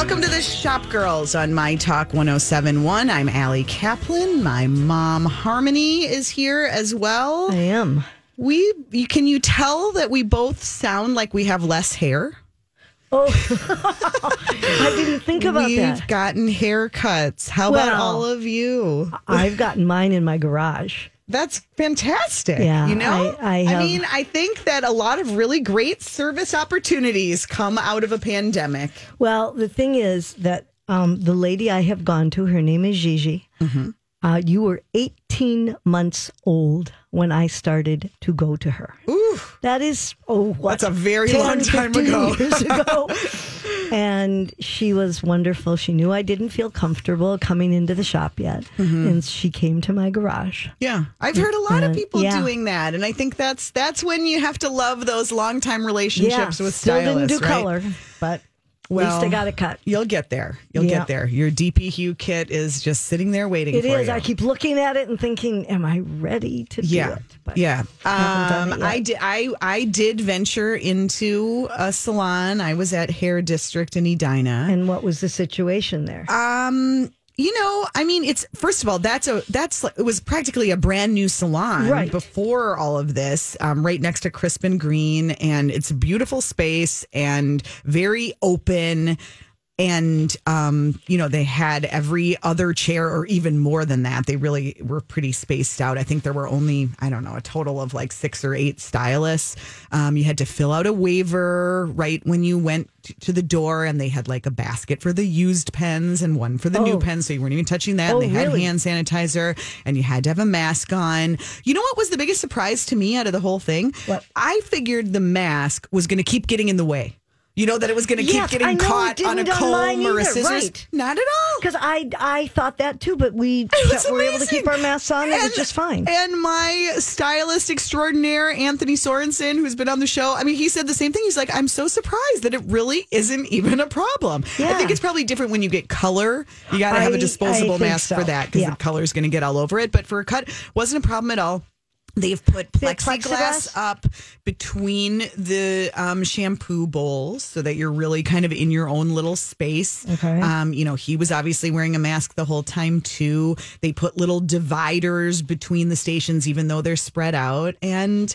welcome to the Shop Girls on My Talk 1071. I'm Allie Kaplan. My mom, Harmony, is here as well. I am. We you- can you tell that we both sound like we have less hair? Oh, I didn't think about that. We've gotten haircuts. How about all of you? I've gotten mine in my garage. That's fantastic. Yeah, you know, I- I have- mean, I think that a lot of really great service opportunities come out of a pandemic. Well, the thing is that um, the lady I have gone to, her name is Gigi. Mm-hmm. Uh, you were 18 months old when I started to go to her. Ooh, That is, oh, what? That's a very 10, long time ago. Years ago. and she was wonderful. She knew I didn't feel comfortable coming into the shop yet. Mm-hmm. And she came to my garage. Yeah, I've heard a lot of people yeah. doing that, and I think that's that's when you have to love those long time relationships with stylists. still didn't do right? color, but at Well, least I got it cut. You'll get there. You'll Yeah. get there. Your DP Hue kit is just sitting there waiting It is. you. I keep looking at it and thinking, "Am I ready to do yeah, it?" But yeah. haven't Um. I did. I I did venture into a salon. I was at Hair District in Edina. And what was the situation there? Um, you know, I mean, it's first of all, that's a that's it was practically a brand new salon Right. before all of this, um, right next to Crispin Green, and it's a beautiful space and very open. And um, you know, they had every other chair, or even more than that. They really were pretty spaced out. I think there were only, I don't know, a total of like six or eight stylists. Um, you had to fill out a waiver right when you went to the door, and they had like a basket for the used pens and one for the new Oh. pens, so you weren't even touching that. Oh, and they had really? hand sanitizer, and you had to have a mask on. You know what was the biggest surprise to me out of the whole thing? What? I figured the mask was going to keep getting in the way. You know that it was going to keep getting know, caught on a on comb or a either, scissors. right. Not at all. Because I I thought that too, but we were able to keep our masks on. it was And- just fine. And my stylist extraordinaire, Anthony Sorensen, who's been on the show, I mean, he said the same thing. He's like, I'm so surprised that it really isn't even a problem. Yeah. I think it's probably different when you get color. You got to have a disposable mask so. for that because Yeah. the color is going to get all over it. But for a cut, wasn't a problem at all. They've put plexiglass plexiglass? up between the um, shampoo bowls so that you're really kind of in your own little space. Okay. Um, you know, he was obviously wearing a mask the whole time too. They put little dividers between the stations, even though they're spread out. And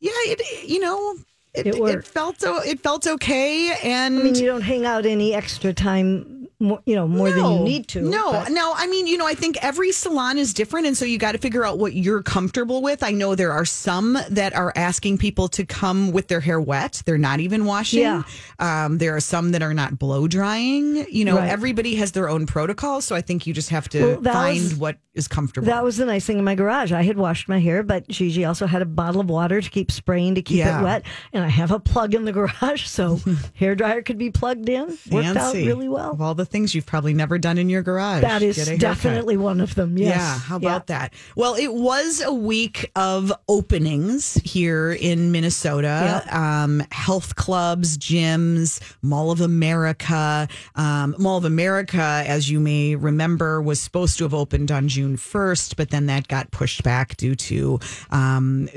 yeah, it you know it, It it, felt it felt okay. And I mean, you don't hang out any extra time, more, you know, more than you need to. No, but- no. I mean, you know, I think every salon is different, and so you got to figure out what you're comfortable with. I know there are some that are asking people to come with their hair wet; they're not even washing. Yeah. Um, there are some that are not blow drying. You know, Right. everybody has their own protocol, so I think you just have to Well, find was- what is comfortable. That was the nice thing in my garage. I had washed my hair, but Gigi also had a bottle of water to keep spraying to keep Yeah. it wet. And I have a plug in the garage, so hair dryer could be plugged in. Worked out really well. Of all the things you've probably never done in your garage, That is Get a haircut. definitely one of them. Yes. Yeah, how about that? Well, it was a week of openings here in Minnesota. Um, health clubs, gyms, Mall of America. Um, Mall of America, as you may remember, was supposed to have opened on June 1st, but then that got pushed back due to um,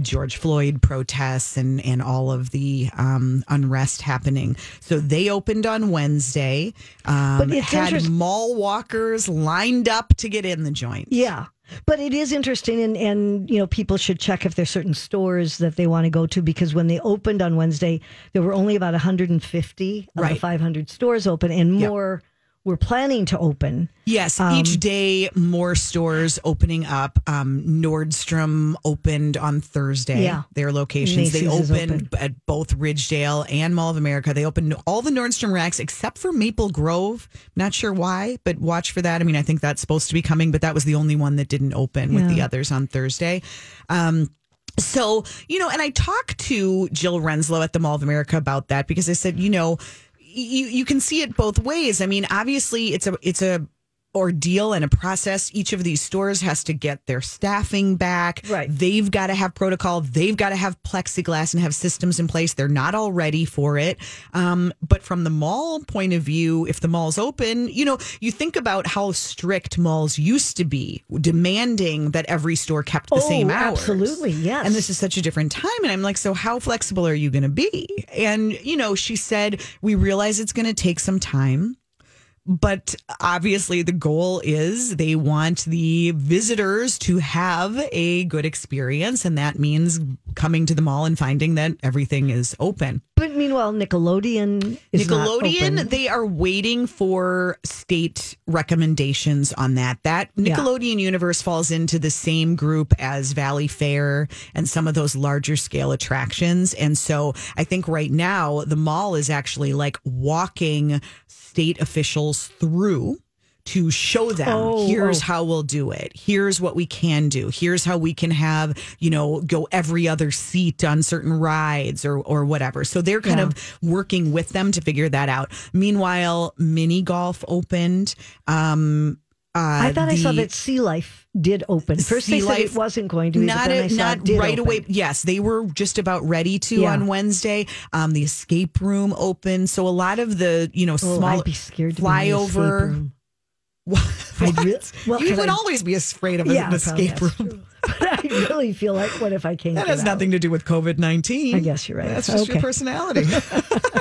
George Floyd protests and, and all of the um, unrest happening. So they opened on Wednesday. Um, But it's had interest- mall walkers lined up to get in the joint. Yeah. But it is interesting, and, and you know, people should check if there's certain stores that they want to go to because when they opened on Wednesday, there were only about 150 of the 500 stores open, and more were planning to open. Yes, Um, each day more stores opening up. Um, Nordstrom opened on Thursday. Yeah. their locations they Macy's is opened open. at both Ridgedale and Mall of America. They opened all the Nordstrom racks except for Maple Grove. Not sure why, but watch for that. I mean, I think that's supposed to be coming, but that was the only one that didn't open with the others on Thursday. Um, so, you know, and I talked to Jill Renslow at the Mall of America about that because I said, you know, you you can see it both ways. I mean, obviously it's a it's a ordeal and a process. Each of these stores has to get their staffing back. Right. They've got to have protocol. They've got to have plexiglass and have systems in place. They're not all ready for it. Um, but from the mall point of view, if the mall's open, you know, you think about how strict malls used to be, demanding that every store kept the Oh, same hours. absolutely, yes. And this is such a different time. And I'm like, so how flexible are you going to be? And, you know, she said, we realize it's going to take some time. But obviously, the goal is they want the visitors to have a good experience. And that means coming to the mall and finding that everything is open. But meanwhile, Nickelodeon Nickelodeon, they are waiting for state recommendations on that. That Yeah. Nickelodeon universe falls into the same group as Valleyfair and some of those larger scale attractions. And so I think right now the mall is actually like walking state officials through to show them Oh, here's oh. how we'll do it. Here's what we can do. Here's how we can have, you know, go every other seat on certain rides or or whatever. So they're kind Yeah. of working with them to figure that out. Meanwhile, mini golf opened. Um uh, I thought I saw that Sea Life did open. First, Sea they said it wasn't going to be, not but then I a- saw not right open. away. Yes, they were just about ready to Yeah. on Wednesday. Um, the escape room opened, so a lot of the you know Oh, small I'd be scared to be in the escape flyover. I'd re- well, you would I- always be afraid of an Yeah, probably escape room. But I really feel like, what if I can't? That has out? nothing to do with COVID nineteen. I guess you're right. That's just your personality.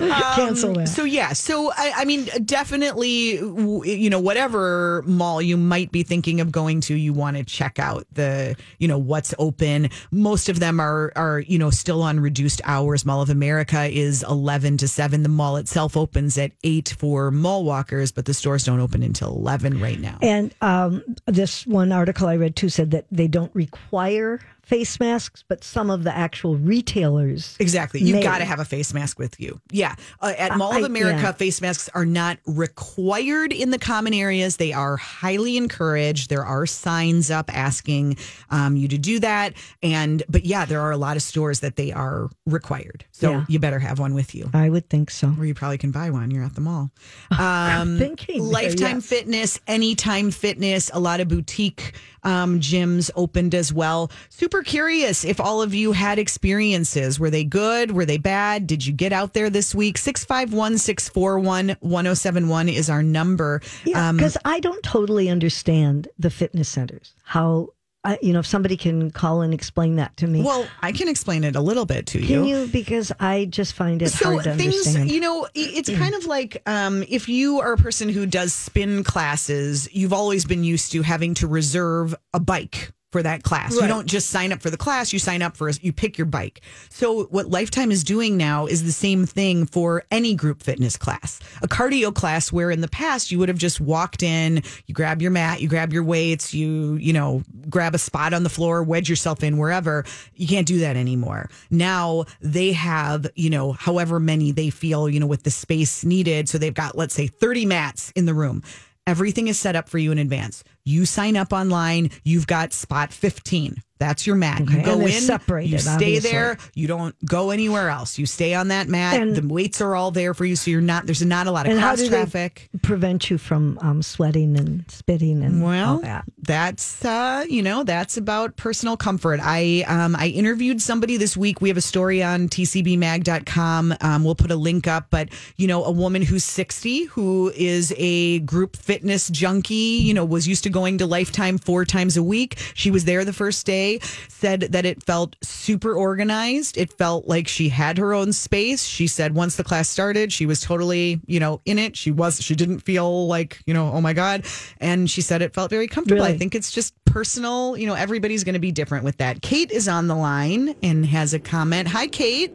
Um, Cancel that. So yeah, so I, I mean, definitely, you know, whatever mall you might be thinking of going to, you want to check out the, you know, what's open. Most of them are are you know still on reduced hours. Mall of America is eleven to seven. The mall itself opens at eight for mall walkers, but the stores don't open until eleven right now. And um, this one article I read too said that they don't require face masks, but some of the actual retailers. Exactly. You've got to have a face mask with you. Yeah. Uh, at Mall of I- America, yeah. face masks are not required in the common areas. They are highly encouraged. There are signs up asking um, you to do that. And, but yeah, there are a lot of stores that they are required. So Yeah. you better have one with you. I would think so. Or you probably can buy one. You're at the mall. Um, thinking there, Lifetime yes. Fitness, Anytime Fitness, a lot of boutique um, gyms opened as well. Super curious if all of you had experiences. Were they good? Were they bad? Did you get out there this week? 651 641 1071 is our number. Yeah, Um, because I don't totally understand the fitness centers. How I, you know if somebody can call and explain that to me. well, I can explain it a little bit to can you? Because I just find it so hard to things understand. you know it's kind of like um, if you are a person who does spin classes you've always been used to having to reserve a bike for that class. You don't just sign up for the class you sign up for a, you pick your bike. So what lifetime is doing now is the same thing for any group fitness class. A cardio class where in the past you would have just walked in you grab your mat you grab your weights you you know grab a spot on the floor wedge yourself in wherever. You can't do that anymore. Now they have you know however many they feel you know with the space needed. So they've got let's say 30 mats in the room. Everything is set up for you in advance you sign up online you've got spot 15 that's your mat Okay, you go in separated, you stay obviously. there you don't go anywhere else you stay on that mat And- the weights are all there for you so you're not there's not a lot of cross traffic prevent you from um, sweating and spitting and all well, that. that's uh, you know that's about personal comfort. I um, I interviewed somebody this week. We have a story on tcbmag.com. Um, we'll put a link up, but you know, a woman who's 60 who is a group fitness junkie. You know, was used to going to Lifetime four times a week. She was there the first day. Said that it felt super organized. It felt like she had her own space. She said once the class started, she was totally you know in it. She was she didn't feel like you know oh my god, and she said it felt very comfortable. I think it's just personal. You know, everybody's going to be different with that. Kate is on the line and has a comment. Hi, Kate.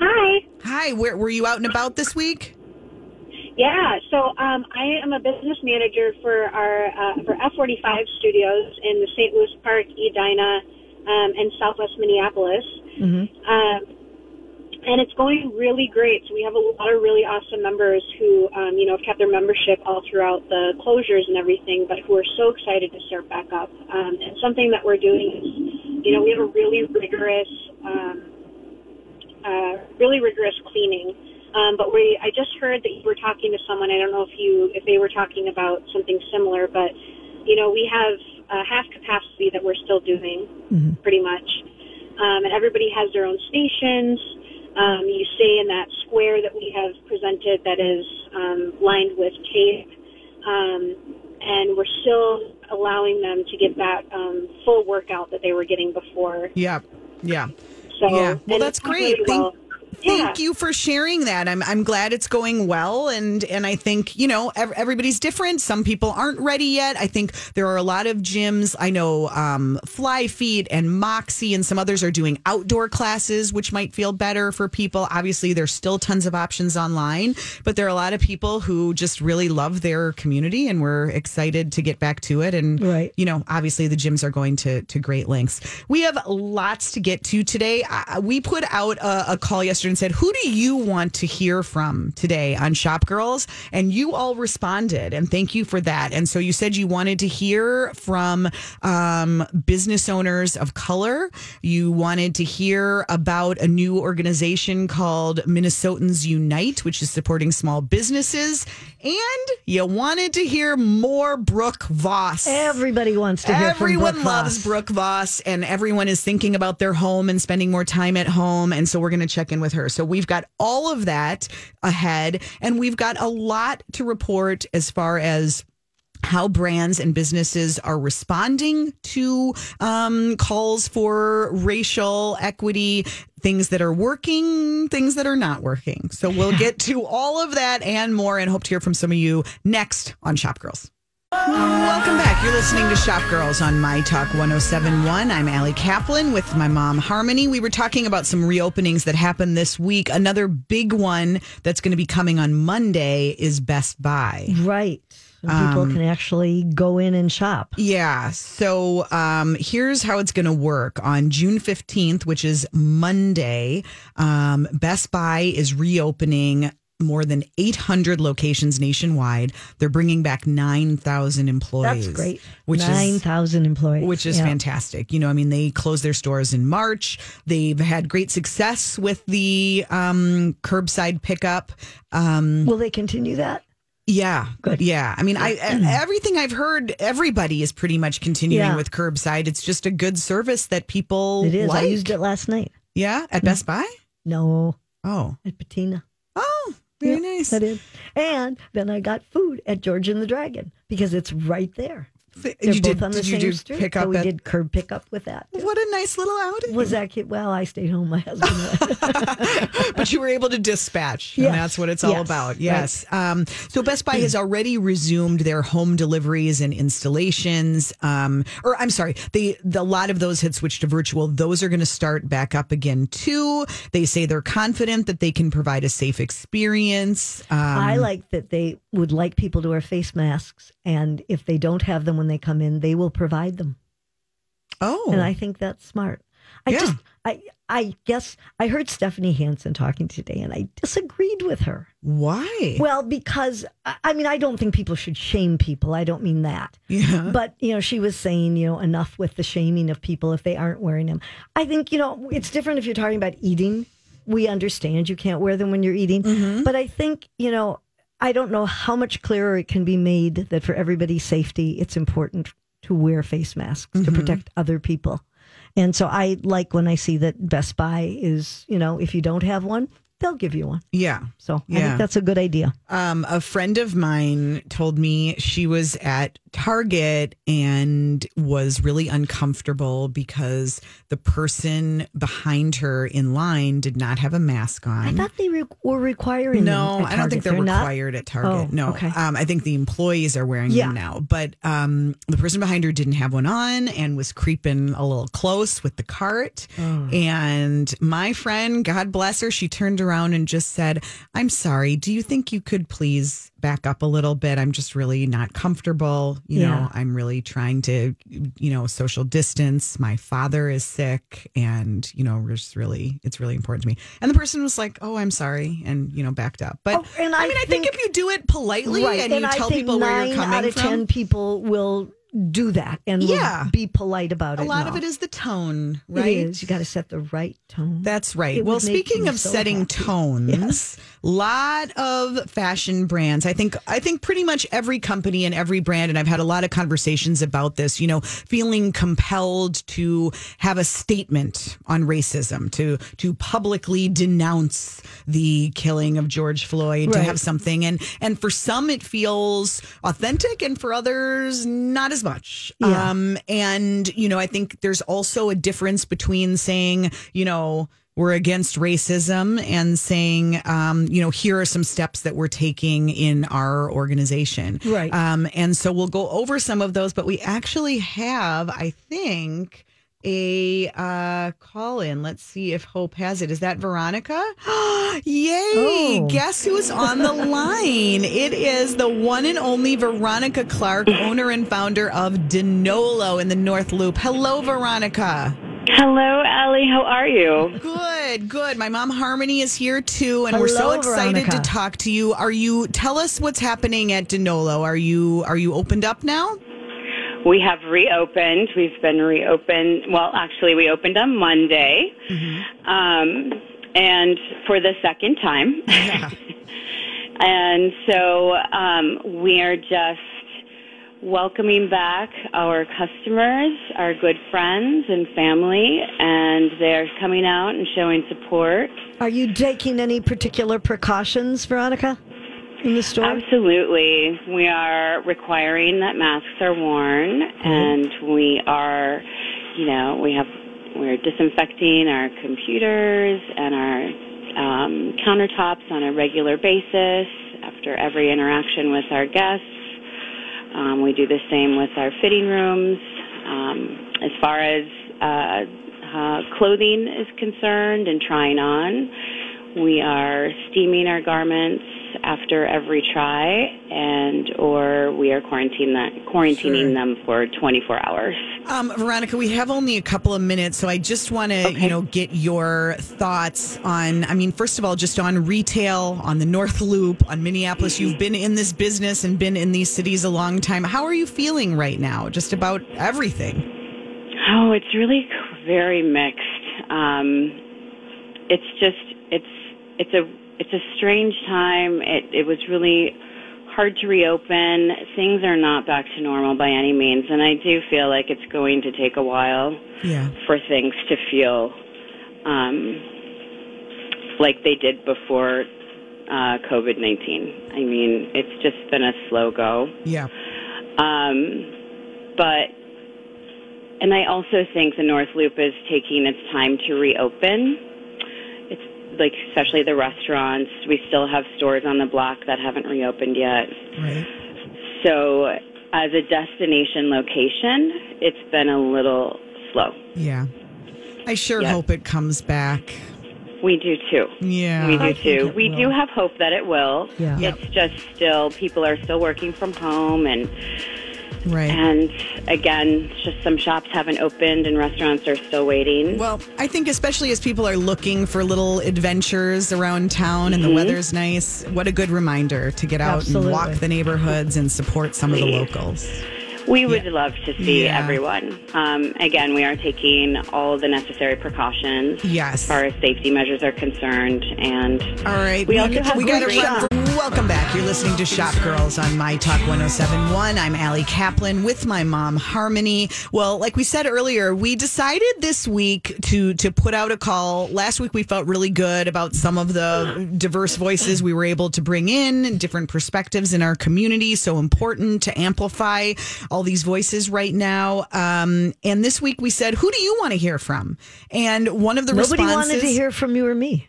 Hi. Hi. Where were you out and about this week? Yeah. So um, I am a business manager for our uh, for F45 Studios in the St. Louis Park, Edina, um, and Southwest Minneapolis. Um, and it's going really great. So we have a lot of really awesome members who, um, you know, have kept their membership all throughout the closures and everything, but who are so excited to start back up. Um, and something that we're doing is, you know, we have a really rigorous, um, uh, really rigorous cleaning Um, but we, I just heard that you were talking to someone. I don't know if you, if they were talking about something similar, but you know, we have uh, half capacity that we're still doing, Mm-hmm. pretty much, um, and everybody has their own stations. Um, you stay in that square that we have presented that is um, lined with tape, um, and we're still allowing them to get that um, full workout that they were getting before. Yeah. Yeah. So, Yeah. Well, that's great. really well. Thank Yeah. you for sharing that. I'm I'm glad it's going well, and and I think you know ev- everybody's different. Some people aren't ready yet. I think there are a lot of gyms. I know um, Fly Feet and Moxie and some others are doing outdoor classes, which might feel better for people. Obviously, there's still tons of options online, but there are a lot of people who just really love their community, and we're excited to get back to it. And Right. you know, obviously the gyms are going to to great lengths. We have lots to get to today. Uh, we put out a, a call yesterday and said, "Who do you want to hear from today on Shop Girls?" And you all responded, and thank you for that. And so you said you wanted to hear from um, business owners of color. You wanted to hear about a new organization called Minnesotans Unite, which is supporting small businesses, and you wanted to hear more Brooke Voss. Everybody wants to hear Everyone from Brooke loves Voss. Brooke Voss, and everyone is thinking about their home and spending more time at home. And so we're going to check in with her. So we've got all of that ahead, and we've got a lot to report as far as how brands and businesses are responding to um, calls for racial equity, things that are working, things that are not working. So we'll get to all of that and more, and hope to hear from some of you next on Shop Girls. Welcome back. You're listening to Shop Girls on My Talk 1071. I'm Allie Kaplan with my mom, Harmony. We were talking about some reopenings that happened this week. Another big one that's going to be coming on Monday is Best Buy. Right. And people Um, can actually go in and shop. Yeah. So um, here's how it's going to work. On June 15th, which is Monday, um, Best Buy is reopening more than 800 locations nationwide. They're bringing back 9,000 employees. That's great. Which is 9,000 employees. which is Yeah. fantastic. You know, I mean, they closed their stores in March. They've had great success with the um, curbside pickup. Um, Will they continue that? yeah, Good. Yeah, I mean, I everything I've heard, everybody is pretty much continuing Yeah. with curbside. It's just a good service that people It is. like. I used it last night. Yeah, at Best Buy. No, Oh, at Patina. Very Yeah, nice. And then I got food at George and the Dragon because it's right there. They're you both did, on the did same you street. pick so we at? did curb pickup with that. too. What a nice little outing. Was that cute? Well, I stayed home. My husband but you were able to dispatch, and that's what it's all Yes. about. Right. Yes. Um, so Best Buy has already resumed their home deliveries and installations. Um, or I'm sorry, they the, a lot of those had switched to virtual. Those are going to start back up again too. They say they're confident that they can provide a safe experience. Um, I like that they would like people to wear face masks, and if they don't have them when they come in, they will provide them. oh, And I think that's smart. I Yeah. just, I, I guess I heard Stephanie Hansen talking today, and I disagreed with her. why? Well, because I I mean, I don't think people should shame people. I don't mean that. yeah. But, you know, she was saying, you know, enough with the shaming of people if they aren't wearing them. I think, you know, it's different if you're talking about eating. We understand you can't wear them when you're eating. Mm-hmm. But I think, you know, I don't know how much clearer it can be made that for everybody's safety, it's important to wear face masks Mm-hmm. to protect other people. And so I like when I see that Best Buy is, you know, if you don't have one, they'll give you one. yeah. So I think that's a good idea. Um, a friend of mine told me she was at Target and was really uncomfortable because the person behind her in line did not have a mask on. I thought they re- were requiring no, I don't think they're, not? required at Target. Oh, no, okay. um, I think the employees are wearing Yeah. them now. But um, the person behind her didn't have one on and was creeping a little close with the cart. Oh. And my friend, God bless her, she turned around and just said, "I'm sorry. Do you think you could please back up a little bit? I'm just really not comfortable. You Yeah. know, I'm really trying to, you know, social distance. My father is sick, and you know, we're just really, it's really important to me." And the person was like, "Oh, I'm sorry," and you know, backed up. But Oh, and I, I mean, I think think- if you do it politely right. and, and you I tell people where you're coming out of from, ten people will do that and Yeah. be polite about it. A lot of all. it is the tone, right? is. You got to set the right tone. That's right. It well, speaking of so setting happy. tones, lot of fashion brands. I think I think pretty much every company and every brand and I've had a lot of conversations about this, you know, feeling compelled to have a statement on racism, to to publicly denounce the killing of George Floyd, to have something and and for some it feels authentic and for others not as much. Yeah. Um and you know, I think there's also a difference between saying, you know, we're against racism and saying, um, you know, here are some steps that we're taking in our organization. Right. Um, and so we'll go over some of those, but we actually have, I think, a uh, call in. Let's see if Hope has it. Is that Veronica? Yay! Oh. Guess who's on the line? It is the one and only Veronica Clark, owner and founder of Denolo in the North Loop. Hello, Veronica. Hello, Allie. How are you? Good, good. My mom Harmony is here too, and we're so excited Veronica. to talk to you. Are you? Tell us what's happening at Denolo. Are you? Are you opened up now? We have reopened. We've been reopened. Well, actually, we opened on Monday, um, and for the second time. and so um, we are just welcoming back our customers, our good friends and family, and they're coming out and showing support. Are you taking any particular precautions, Veronica, in the store? Absolutely. We are requiring that masks are worn and we are, you know, we have, we're disinfecting our computers and our um, countertops on a regular basis after every interaction with our guests. Um, we do the same with our fitting rooms. Um, as far as uh, uh, clothing is concerned and trying on, we are steaming our garments after every try, and or we are quarantining that, quarantining Sure. them for 24 hours. Um, Veronica, we have only a couple of minutes, so I just want to, you know, get your thoughts on. I mean, first of all, just on retail, on the North Loop, on Minneapolis. You've been in this business and been in these cities a long time. How are you feeling right now? Just about everything. Oh, it's really very mixed. Um, it's just it's it's a it's a strange time. It it was really hard to reopen. Things are not back to normal by any means, and I do feel like it's going to take a while Yeah. for things to feel um, like they did before uh, COVID nineteen. I mean, it's just been a slow go. Yeah. Um, but, and I also think the North Loop is taking its time to reopen. It's like, especially the restaurants. We still have stores on the block that haven't reopened yet. Right. So, as a destination location, it's been a little slow. Yeah. I sure Yeah. hope it comes back. We do too. Yeah. We do I too. We will. do have hope that it will. Yeah. Yep. It's just still people are still working from home and Right. and again, just some shops haven't opened and restaurants are still waiting. Well, I think especially as people are looking for little adventures around town and the Mm-hmm. weather's nice, what a good reminder to get out Absolutely. and walk the neighborhoods and support some of the locals. We would love to see Yeah. everyone. Um, again, we are taking all the necessary precautions Yes. as far as safety measures are concerned, and All right. We also have we got to run. Welcome back. You're listening to Shop Girls on My Talk 1071. I'm Allie Kaplan with my mom, Harmony. Well, like we said earlier, we decided this week to to put out a call. Last week we felt really good about some of the diverse voices we were able to bring in, different perspectives in our community. So important to amplify all these voices right now. Um, and this week we said, who do you want to hear from? And one of the responses. Nobody responses. wanted to hear from you or me.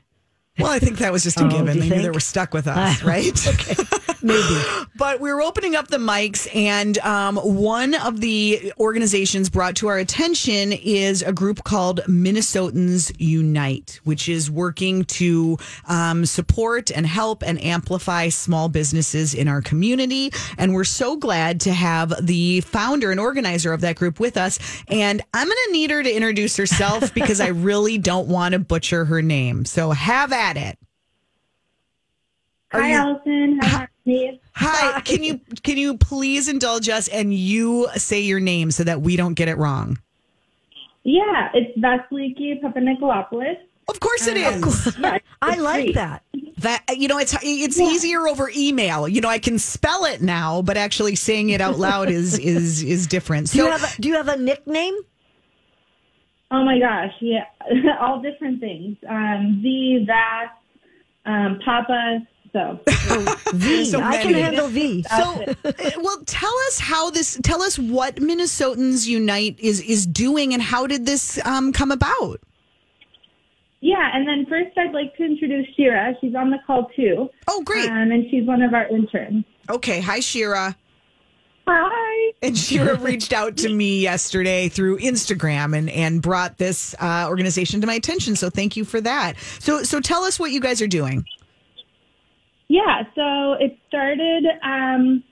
Well, I think that was just a Oh, given. They knew they were stuck with us, right? okay, maybe. But we were opening up the mics, and um, one of the organizations brought to our attention is a group called Minnesotans Unite, which is working to um, support and help and amplify small businesses in our community. And we're so glad to have the founder and organizer of that group with us. And I'm going to need her to introduce herself because I really don't want to butcher her name. So have at it. Are Hi, you- Allison. How are you? Hi. Can you can you please indulge us and you say your name so that we don't get it wrong? Yeah, it's Vasiliki Papanikolaopoulos. Of course it um, is. Yeah, I like great. that. That you know, it's it's easier over email. You know, I can spell it now, but actually saying it out loud is is is different. Do you have a, do you have a nickname? Oh my gosh, yeah, all different things. Um, V, Vas, um, Papa. So V. So I can handle V. So, uh, well, tell us how this. Tell us what Minnesotans Unite is is doing, and how did this um, come about? yeah, and then first I'd like to introduce Shira. She's on the call too. Oh, great. Um, and she's one of our interns. Okay, hi Shira. Hi. And Shira reached out to me yesterday through Instagram and and brought this uh, organization to my attention. So thank you for that. So so tell us what you guys are doing. Yeah, so it started. Um,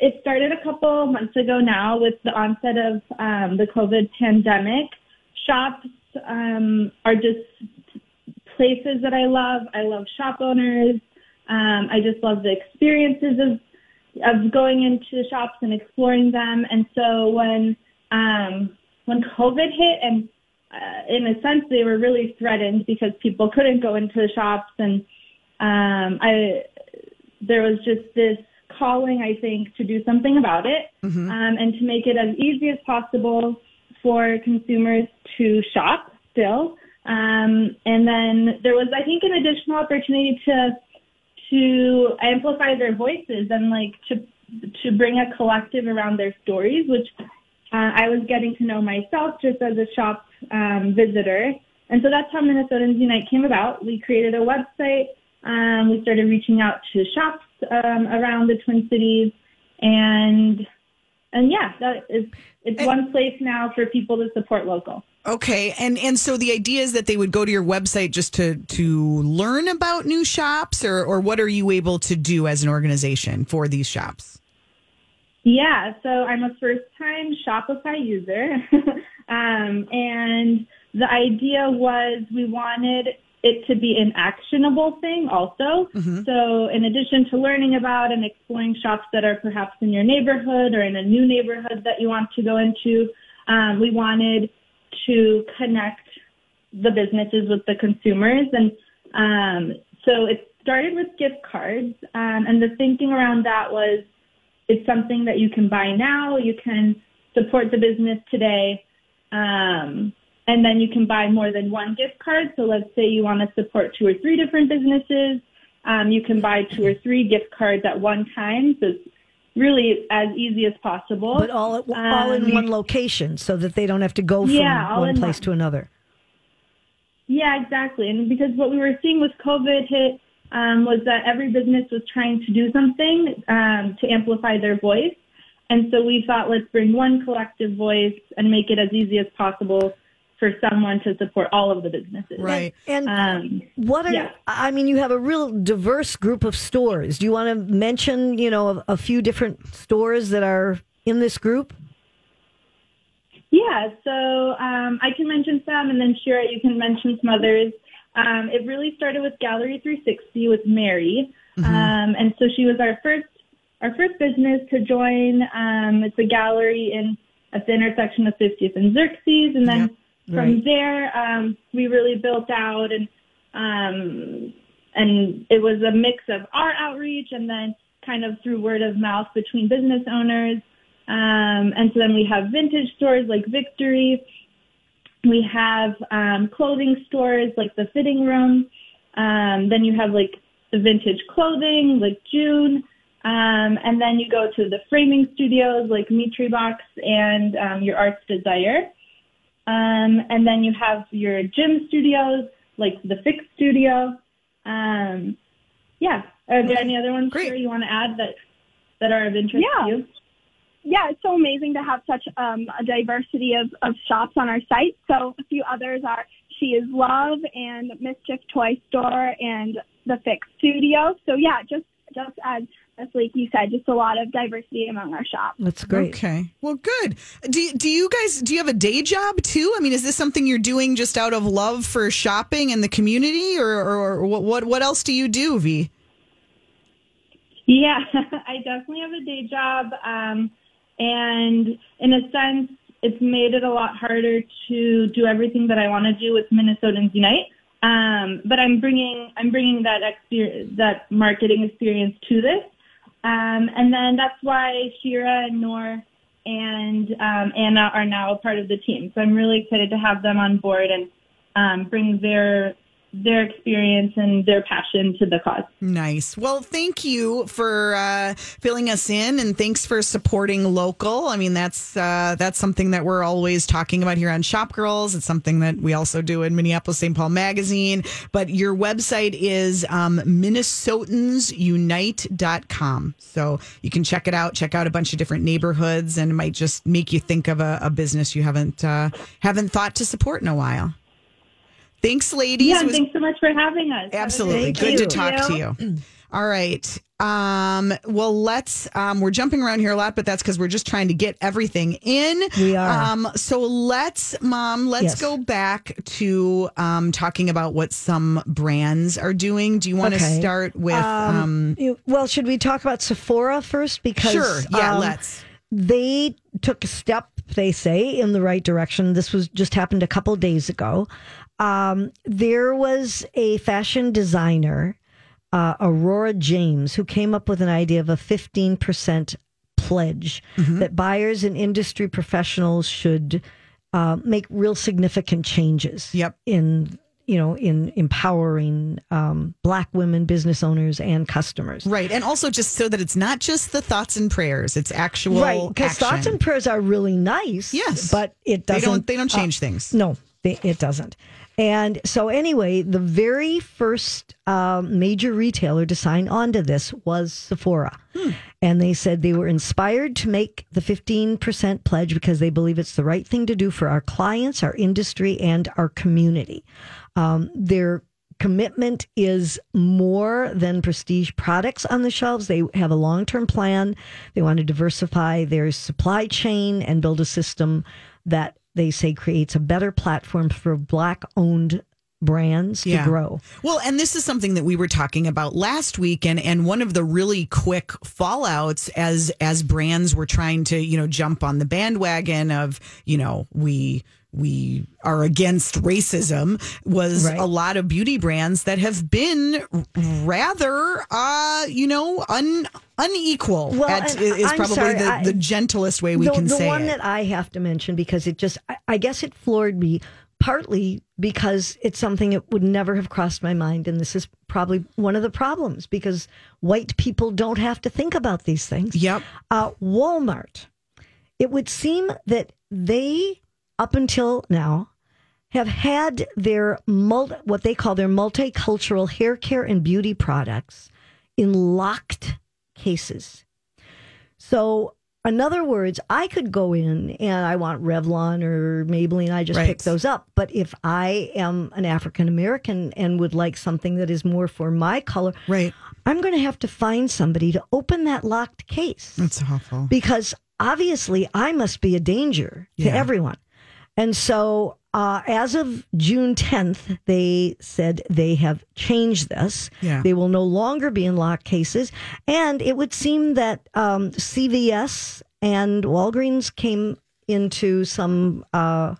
it started a couple months ago now with the onset of um, the COVID pandemic. Shops um, are just places that I love. I love shop owners. Um, I just love the experiences of of going into the shops and exploring them. And so when um, when COVID hit, and uh, in a sense they were really threatened because people couldn't go into the shops, and um, I there was just this calling, I think, to do something about it um, and to make it as easy as possible for consumers to shop still. Um, and then there was, I think, an additional opportunity to to amplify their voices and like to to bring a collective around their stories, which uh, I was getting to know myself just as a shop um, visitor. And so that's how Minnesotans Unite came about. We created a website. Um, we started reaching out to shops um, around the Twin Cities, and and yeah, that is it's one place now for people to support local. Okay, and and so the idea is that they would go to your website just to to learn about new shops, or or what are you able to do as an organization for these shops? Yeah, so I'm a first time Shopify user. um, and the idea was we wanted it to be an actionable thing also. So in addition to learning about and exploring shops that are perhaps in your neighborhood or in a new neighborhood that you want to go into, um, we wanted to connect the businesses with the consumers. And um, so it started with gift cards. Um, and the thinking around that was it's something that you can buy now. You can support the business today. Um, and then you can buy more than one gift card. So let's say you want to support two or three different businesses. Um, you can buy two or three gift cards at one time. So really as easy as possible. But all at, all in Um, one location, so that they don't have to go from Yeah, one place one. to another. Yeah, exactly. And because what we were seeing with COVID hit um, was that every business was trying to do something um, to amplify their voice. And so we thought, let's bring one collective voice and make it as easy as possible for someone to support all of the businesses. Right. And Um, what are yeah. I mean? You have a real diverse group of stores. Do you want to mention, you know, a, a few different stores that are in this group? Yeah, so um, I can mention some, and then Shira, you can mention some others. Um, it really started with Gallery 360 with Mary, um, and so she was our first our first business to join. Um, it's a gallery in at the intersection of 50th and Xerxes, and then from right. there um, we really built out and um, and it was a mix of our outreach and then kind of through word of mouth between business owners. Um, and so then we have vintage stores like Victory. We have um, clothing stores like the Fitting Room. Um, then you have like the vintage clothing like June. Um, and then you go to the framing studios like Mitre Box and um, your Arts Desire. Um, and then you have your gym studios like the Fix Studio. Um, yeah. Are there any other ones Great. Shira, you want to add that that are of interest Yeah. to you? yeah, it's so amazing to have such um, a diversity of, of shops on our site. So a few others are She Is Love and Mischief Toy Store and the Fix Studio. So yeah, just just as as like you said, just a lot of diversity among our shops. That's great. Okay. Well, good. Do do you guys do you have a day job too? I mean, is this something you're doing just out of love for shopping and the community, or or, or what what what else do you do, V? Yeah, I definitely have a day job. Um, and in a sense, it's made it a lot harder to do everything that I want to do with Minnesotans Unite. Um, but I'm bringing I'm bringing that experience, that marketing experience to this, um, and then that's why Shira and Nor and um, Anna are now a part of the team. So I'm really excited to have them on board and um, bring their their experience and their passion to the cause. Nice. Well, thank you for uh, filling us in, and thanks for supporting local. I mean, that's uh, that's something that we're always talking about here on Shop Girls. It's something that we also do in Minneapolis St. Paul Magazine. But your website is um, MinnesotansUnite.com. So you can check it out. Check out a bunch of different neighborhoods, and it might just make you think of a, a business you haven't uh, haven't thought to support in a while. Thanks, ladies. Yeah, was- thanks so much for having us. Absolutely. Good you. to talk to you. All right. Um, well, let's, um, we're jumping around here a lot, but that's because we're just trying to get everything in. We are. Um, so let's, mom, let's Yes. go back to, um, talking about what some brands are doing. Do you want to Okay. start with, um, You- Well, should we talk about Sephora first? Because sure. Yeah, um, let's. they took a step, they say, in the right direction. This was just happened a couple days ago. Um, there was a fashion designer, uh, Aurora James, who came up with an idea of a 15% pledge Mm-hmm. that buyers and industry professionals should uh, make real significant changes Yep. in you know in empowering um, black women business owners and customers Right. And also just so that it's not just the thoughts and prayers, it's actual right because thoughts and prayers are really nice Yes. but it doesn't don't, they don't uh, change things. no they, it doesn't and so anyway the very first um, major retailer to sign on to this was sephora and they said they were inspired to make the 15% pledge because they believe it's the right thing to do for our clients our industry and our community um, their commitment is more than prestige products on the shelves. They have a long term plan. They want to diversify their supply chain and build a system that they say creates a better platform for black owned brands to grow. Well, and this is something that we were talking about last week and and one of the really quick fallouts as as brands were trying to, you know, jump on the bandwagon of, you know, we we are against racism was Right. a lot of beauty brands that have been rather uh, you know, un unequal Well, at, is I'm probably sorry, the, I- the gentlest way we the, can the say one it. that I have to mention because it just, I, I guess it floored me partly because it's something that would never have crossed my mind. And this is probably one of the problems because white people don't have to think about these things. Yep. Uh, Walmart, it would seem that they, up until now, have had their multi, what they call their multicultural hair care and beauty products in locked cases. So, in other words, I could go in and I want Revlon or Maybelline. I just Right. pick those up. But if I am an African American and would like something that is more for my color, Right. I'm going to have to find somebody to open that locked case That's awful. because obviously I must be a danger to Yeah. everyone. And so, uh, as of June 10th, they said they have changed this. Yeah. They will no longer be in locked cases. And it would seem that um, CVS and Walgreens came into some uh,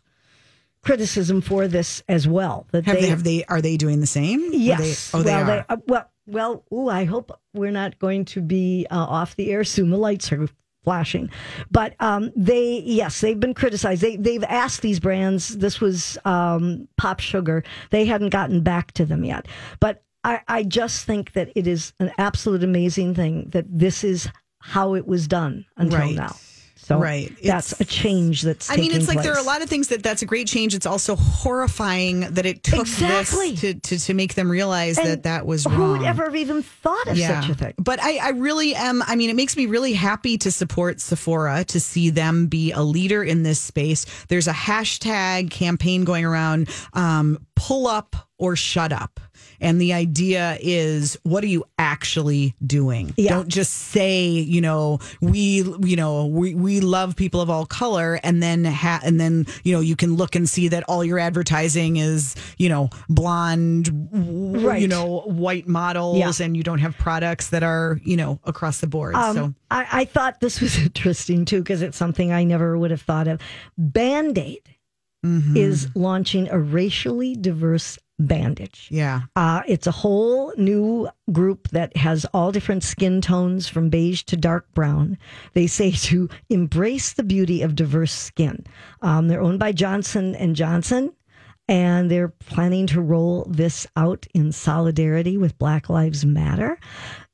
criticism for this as well. That Have they, have they are they doing the same? Yes. They, oh, they well, are. uh, well, well. Ooh, I hope we're not going to be uh, off the air soon. The lights are flashing, but um, they, yes, they've been criticized. They they've asked these brands. This was um, Pop Sugar. They hadn't gotten back to them yet, but. I, I just think that it is an absolute amazing thing that this is how it was done until Right. now. So Right. that's It's- a change that's. I mean, it's like there are a lot of things that that's a great change. It's also horrifying that it took Exactly. this to, to, to make them realize that And that was Who wrong. would ever have even thought of such a thing? But I, I really am. I mean, it makes me really happy to support Sephora to see them be a leader in this space. There's a hashtag campaign going around. Um, pull up or shut up. And the idea is, what are you actually doing? Yeah. Don't just say, you know, we, you know, we, we love people of all color, and then ha- and then you know you can look and see that all your advertising is, you know, blonde, Right. you know, white models, Yeah. and you don't have products that are, you know, across the board. Um, so I, I thought this was interesting too because it's something I never would have thought of. Band Aid Mm-hmm. is launching a racially diverse bandage. yeah, Uh, it's a whole new group that has all different skin tones from beige to dark brown. They say to embrace the beauty of diverse skin. Um, they're owned by Johnson and Johnson, and they're planning to roll this out in solidarity with Black Lives Matter.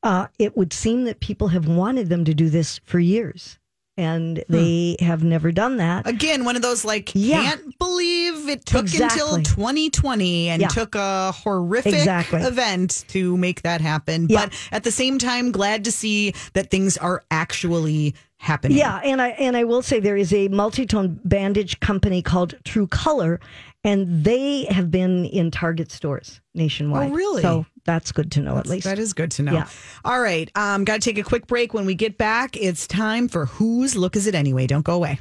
Uh, it would seem that people have wanted them to do this for years, and hmm. they have never done that. again, one of those like Yeah. can't believe it took until 2020 and Yeah. took a horrific Exactly. event to make that happen. Yeah. But at the same time, glad to see that things are actually happening. Yeah, and I and I will say there is a multi-tone bandage company called True Color, and they have been in Target stores nationwide. Oh, really? So that's good to know at least. That is good to know. Yeah. All right. Um, got to take a quick break. When we get back, it's time for Whose Look Is It Anyway? Don't go away.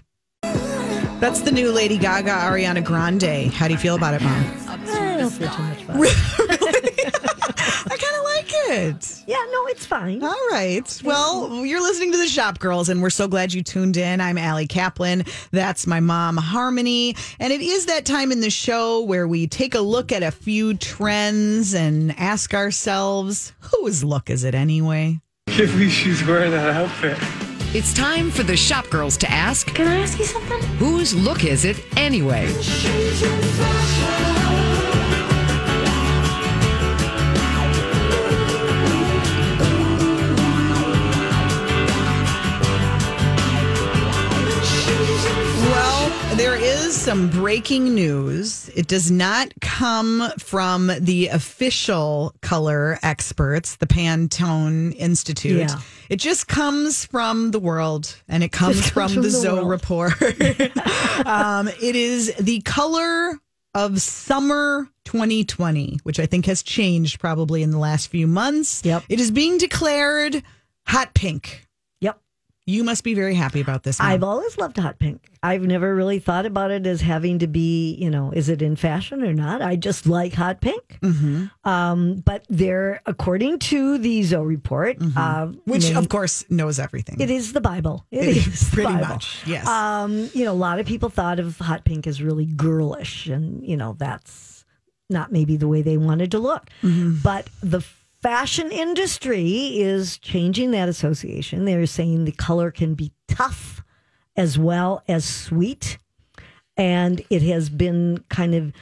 That's the new Lady Gaga Ariana Grande. How do you feel about it, Mom? I don't feel too much about it. I kind of like it. Yeah, no, it's fine. All right. Well, you're listening to the Shop Girls, and we're so glad you tuned in. I'm Allie Kaplan. That's my mom, Harmony. And it is that time in the show where we take a look at a few trends and ask ourselves, whose look is it anyway? Can't believe she's wearing that outfit. It's time for the shop girls to ask Can I ask you something? whose look is it anyway? There is some breaking news. It does not come from the official color experts, the Pantone Institute. Yeah. It just comes from the world and it comes, comes from, from the the Zoe report. um, it is the color of summer 2020, which I think has changed probably in the last few months. Yep. It is being declared hot pink. You must be very happy about this. Mom. I've always loved hot pink. I've never really thought about it as having to be, you know, is it in fashion or not? I just like hot pink. Mm-hmm. Um, but there, according to the Zoe report, uh, which of course knows everything. It is the Bible. It it is pretty Bible. much, yes. Um, you know, a lot of people thought of hot pink as really girlish, and you know that's not maybe the way they wanted to look. Mm-hmm. But the fashion industry is changing that association. They're saying the color can be tough as well as sweet, and it has been kind of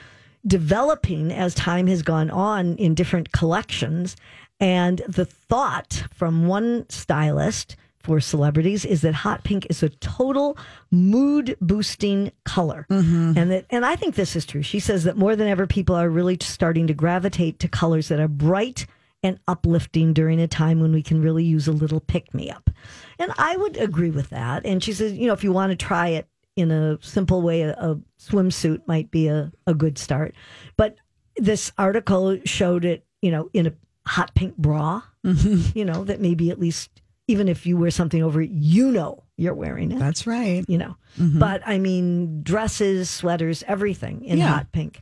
developing as time has gone on in different collections. And the thought from one stylist for celebrities is that hot pink is a total mood boosting color. Mm-hmm. And that and I think this is true. She says that more than ever people are really starting to gravitate to colors that are bright and uplifting during a time when we can really use a little pick me up. And I would agree with that. And she says, you know, if you want to try it in a simple way, a, a swimsuit might be a, a good start. But this article showed it, you know, in a hot pink bra, mm-hmm. you know, that maybe at least even if you wear something over it, you know you're wearing it, That's right. you know. Mm-hmm. But I mean, dresses, sweaters, everything in Yeah. hot pink.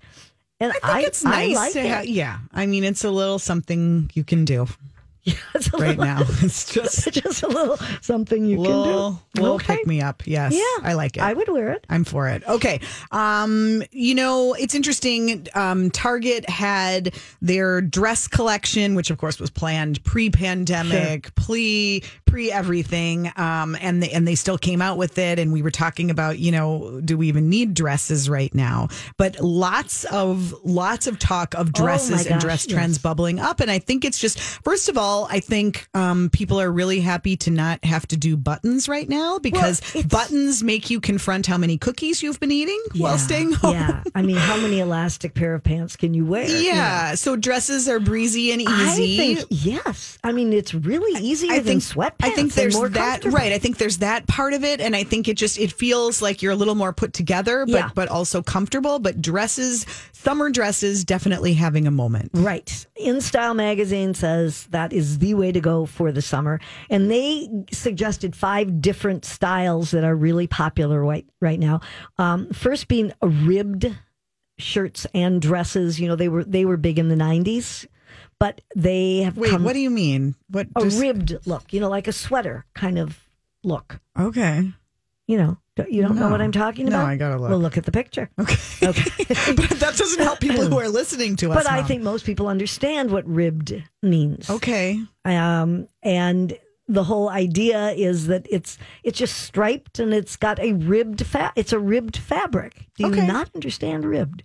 And I think it's nice like to have. Yeah, I mean, it's a little something you can do A right little- now. It's just just a little something you little, can do. little Okay. pick me up. Yes, Yeah, I like it. I would wear it. I'm for it. Okay. Um, you know, it's interesting. Um, Target had their dress collection, which of course was planned pre-pandemic, pre pre everything. Um, and they and they still came out with it. And we were talking about, you know, do we even need dresses right now? But lots of lots of talk of dresses and Oh gosh, dress yes. trends bubbling up. And I think it's just first of all, all, I think um, people are really happy to not have to do buttons right now because it's- buttons make you confront how many cookies you've been eating while staying home. Yeah. I mean, how many elastic pair of pants can you wear? know? Yeah, so dresses are breezy and I easy. think yes. I mean, it's really easier I than think sweatpants. I think there's more that right. I think there's that part of it, and I think it just it feels like you're a little more put together, but Yeah. but also comfortable. But dresses, summer dresses, definitely having a moment. Right. In Style magazine says that is the way to go for the summer. And they suggested five different styles that are really popular right, right now. Um, first being a ribbed shirts and dresses. You know, they were they were big in the 90s, but they have Wait, come what do you mean? What? a just- ribbed look, you know, like a sweater kind of look. okay. You know, you don't know what I'm talking about? No? I gotta look. Well, look at the picture. Okay. Okay. but that doesn't help people who are listening to us. but I think most people understand what ribbed means. okay. um, and the whole idea is that it's it's just striped and it's got a ribbed fa- it's a ribbed fabric. Do you Okay. not understand ribbed?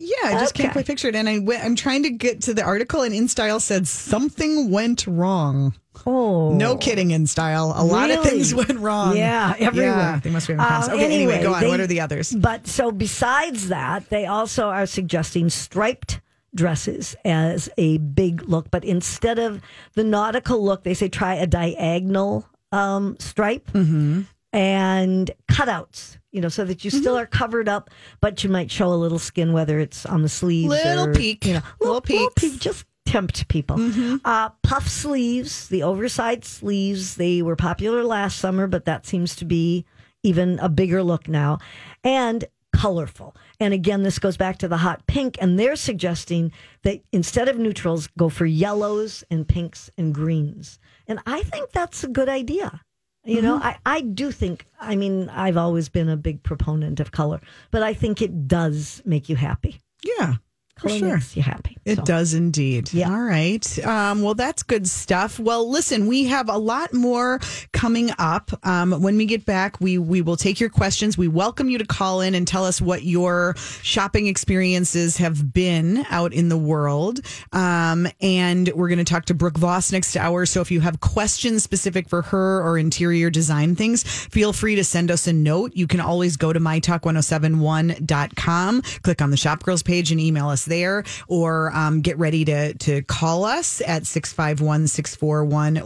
Yeah, I just can't quite picture it. And I went, I'm trying to get to the article, and InStyle said something went wrong. Oh, No kidding, InStyle. A lot of things went wrong. Yeah, everywhere. Yeah, they must be in the Uh, past. Okay, anyway, go on. they- what are the others? But so besides that, they also are suggesting striped dresses as a big look. But instead of the nautical look, they say try a diagonal um, stripe Mm-hmm. and cutouts. You know, so that you still are covered up, but you might show a little skin, whether it's on the sleeves, Little or, peek. you know, Little little, peeks. peek, just tempt people. Uh, puff sleeves, the oversized sleeves, they were popular last summer, but that seems to be even a bigger look now. And colorful. And again, this goes back to the hot pink, and they're suggesting that instead of neutrals, go for yellows and pinks and greens. And I think that's a good idea. You know, mm-hmm. I, I do think, I mean, I've always been a big proponent of color, but I think it does make you happy. Yeah, Color sure. makes you happy. It So- does indeed. Yeah. All right. Um, well, that's good stuff. Well, listen, we have a lot more coming up. Um, when we get back, we we will take your questions. We welcome you to call in and tell us what your shopping experiences have been out in the world. Um, and we're going to talk to Brooke Voss next hour. So if you have questions specific for her or interior design things, feel free to send us a note. You can always go to mytalk1071.com, click on the Shop Girls page and email us there, or um, get ready to, to call us at 651 641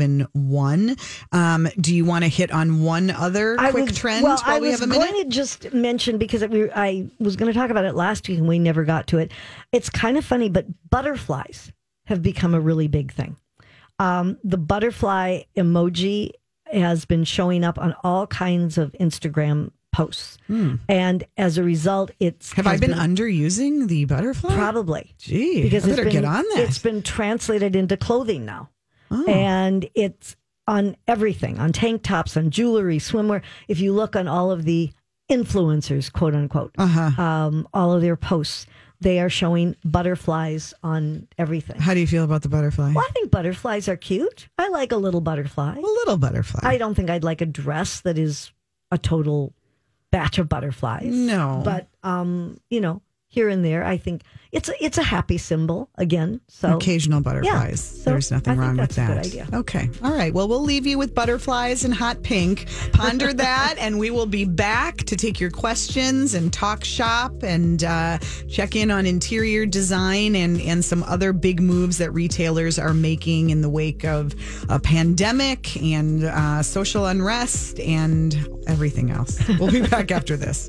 1071. Um, Do you want to hit on one other quick was- trend Well, while I we was have a minute? going to just mention because we, I was going to talk about it last week and we never got to it. It's kind of funny, but butterflies have become a really big thing. Um, the butterfly emoji has been showing up on all kinds of Instagram posts, and as a result, it's Hmm. have I has been, underusing the butterfly? probably Gee, because I better been get on that. it's been translated into clothing now, Oh. and it's on everything on tank tops, on jewelry, swimwear. If you look on all of the influencers, quote unquote, Uh-huh. um, all of their posts, they are showing butterflies on everything. How do you feel about the butterfly? Well, I think butterflies are cute. I like a little butterfly. A little butterfly. I don't think I'd like a dress that is a total batch of butterflies. No. but um, you know, here and there, I think it's a, it's a happy symbol again. So Occasional butterflies. so There's nothing wrong with that. good idea. Okay. All right. Well, we'll leave you with butterflies and hot pink. Ponder that, and we will be back to take your questions and talk shop and uh, check in on interior design and, and some other big moves that retailers are making in the wake of a pandemic and uh, social unrest and everything else. We'll be back after this.